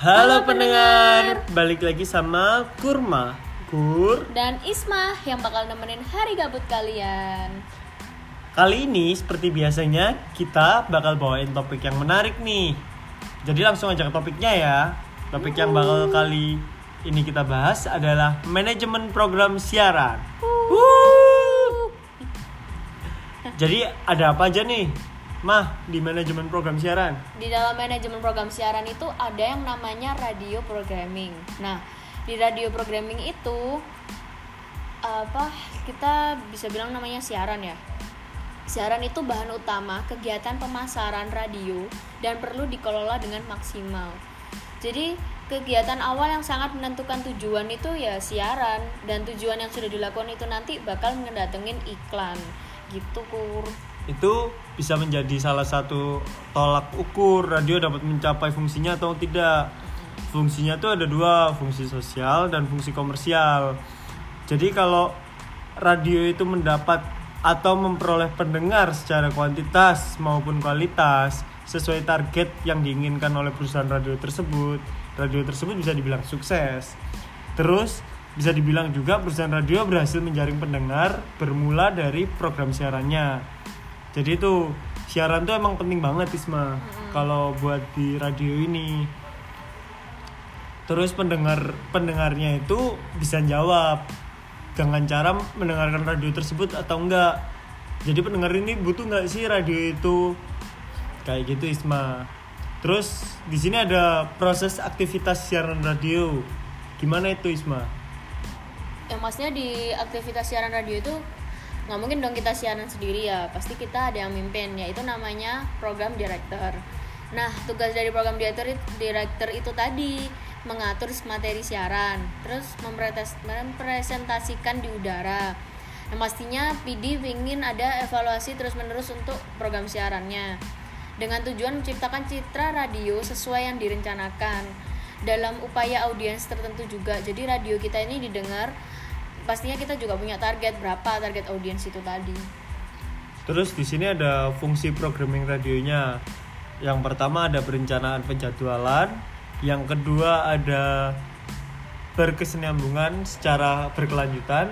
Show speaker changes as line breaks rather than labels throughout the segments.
Halo pendengar, balik lagi sama Kurma. Kur
dan Isma yang bakal nemenin hari gabut kalian.
Kali ini seperti biasanya kita bakal bawain topik yang menarik nih. Jadi langsung aja ke topiknya ya. Topik yang bakal kali ini kita bahas adalah manajemen program siaran. Wuh. Jadi ada apa aja nih Mah di manajemen program siaran?
Di dalam manajemen program siaran itu ada yang namanya radio programming. Nah, di radio programming itu apa kita bisa bilang namanya siaran ya. Siaran itu bahan utama kegiatan pemasaran radio dan perlu dikelola dengan maksimal. Jadi kegiatan awal yang sangat menentukan tujuan itu ya siaran dan tujuan yang sudah dilakukan itu nanti bakal ngedatengin iklan gitu kur
itu bisa menjadi salah satu tolak ukur radio dapat mencapai fungsinya atau tidak. Fungsinya itu ada dua, fungsi sosial dan fungsi komersial. Jadi kalau radio itu mendapat atau memperoleh pendengar secara kuantitas maupun kualitas sesuai target yang diinginkan oleh perusahaan radio tersebut, radio tersebut bisa dibilang sukses. Terus bisa dibilang juga perusahaan radio berhasil menjaring pendengar bermula dari program siarannya jadi itu siaran tuh emang penting banget Isma hmm. kalau buat di radio ini. Terus pendengar pendengarnya itu bisa jawab dengan cara mendengarkan radio tersebut atau enggak. Jadi pendengar ini butuh nggak sih radio itu? Kayak gitu Isma terus di sini ada proses aktivitas siaran radio. Gimana itu Isma
yang maksudnya di aktivitas siaran radio itu nggak mungkin dong kita siaran sendiri ya pasti kita ada yang mimpin yaitu namanya program director. Nah tugas dari program director director itu tadi mengatur materi siaran terus mempresentasikan di udara. Nah, pastinya PD ingin ada evaluasi terus menerus untuk program siarannya dengan tujuan menciptakan citra radio sesuai yang direncanakan dalam upaya audiens tertentu juga. Jadi radio kita ini didengar pastinya kita juga punya target berapa target audiens itu tadi.
Terus di sini ada fungsi programming radionya. Yang pertama ada perencanaan penjadwalan, yang kedua ada berkesinambungan secara berkelanjutan.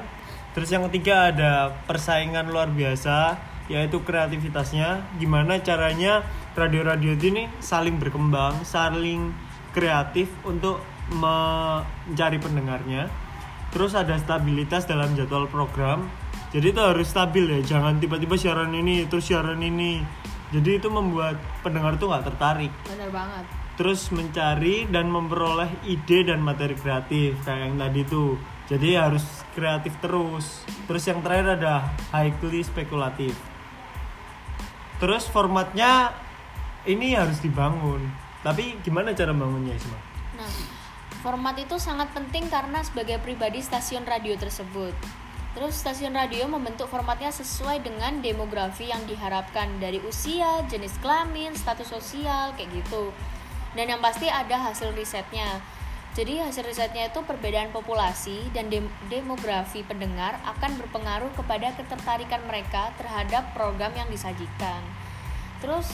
Terus yang ketiga ada persaingan luar biasa yaitu kreativitasnya gimana caranya radio-radio ini saling berkembang, saling kreatif untuk mencari pendengarnya terus ada stabilitas dalam jadwal program. Jadi itu harus stabil ya. Jangan tiba-tiba siaran ini terus siaran ini. Jadi itu membuat pendengar tuh nggak tertarik.
Benar banget.
Terus mencari dan memperoleh ide dan materi kreatif kayak yang tadi tuh. Jadi harus kreatif terus. Terus yang terakhir ada highly spekulatif. Terus formatnya ini harus dibangun. Tapi gimana cara bangunnya Isma?
Format itu sangat penting karena sebagai pribadi stasiun radio tersebut. Terus stasiun radio membentuk formatnya sesuai dengan demografi yang diharapkan dari usia, jenis kelamin, status sosial, kayak gitu. Dan yang pasti ada hasil risetnya. Jadi hasil risetnya itu perbedaan populasi dan dem demografi pendengar akan berpengaruh kepada ketertarikan mereka terhadap program yang disajikan. Terus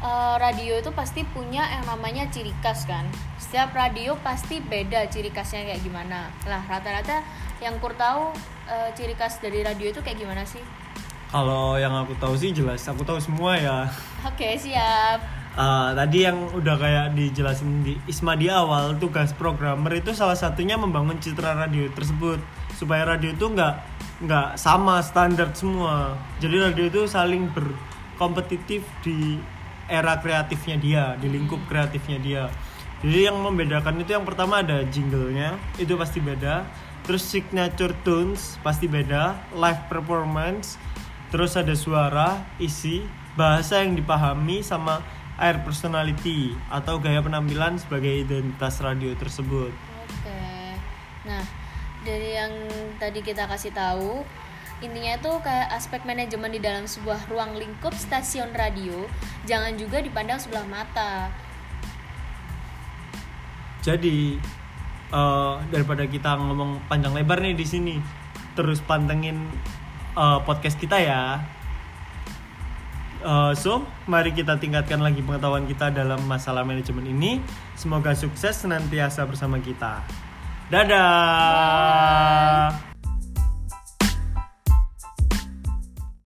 uh, radio itu pasti punya yang namanya ciri khas kan? Setiap radio pasti beda ciri khasnya kayak gimana. Lah rata-rata yang kur tahu uh, ciri khas dari radio itu kayak gimana sih?
Kalau yang aku tahu sih jelas aku tahu semua ya.
Oke okay, siap.
Uh, tadi yang udah kayak dijelasin di Isma di awal tugas programmer itu salah satunya membangun citra radio tersebut. Supaya radio itu nggak nggak sama standar semua. Jadi radio itu saling berkompetitif di era kreatifnya dia di lingkup kreatifnya dia. Jadi yang membedakan itu yang pertama ada jinglenya itu pasti beda. Terus signature tunes pasti beda. Live performance terus ada suara isi bahasa yang dipahami sama air personality atau gaya penampilan sebagai identitas radio tersebut.
Oke. Nah dari yang tadi kita kasih tahu intinya itu kayak aspek manajemen di dalam sebuah ruang lingkup stasiun radio jangan juga dipandang sebelah mata
jadi uh, daripada kita ngomong panjang lebar nih di sini terus pantengin uh, podcast kita ya Uh, so, mari kita tingkatkan lagi pengetahuan kita dalam masalah manajemen ini. Semoga sukses senantiasa bersama kita. Dadah.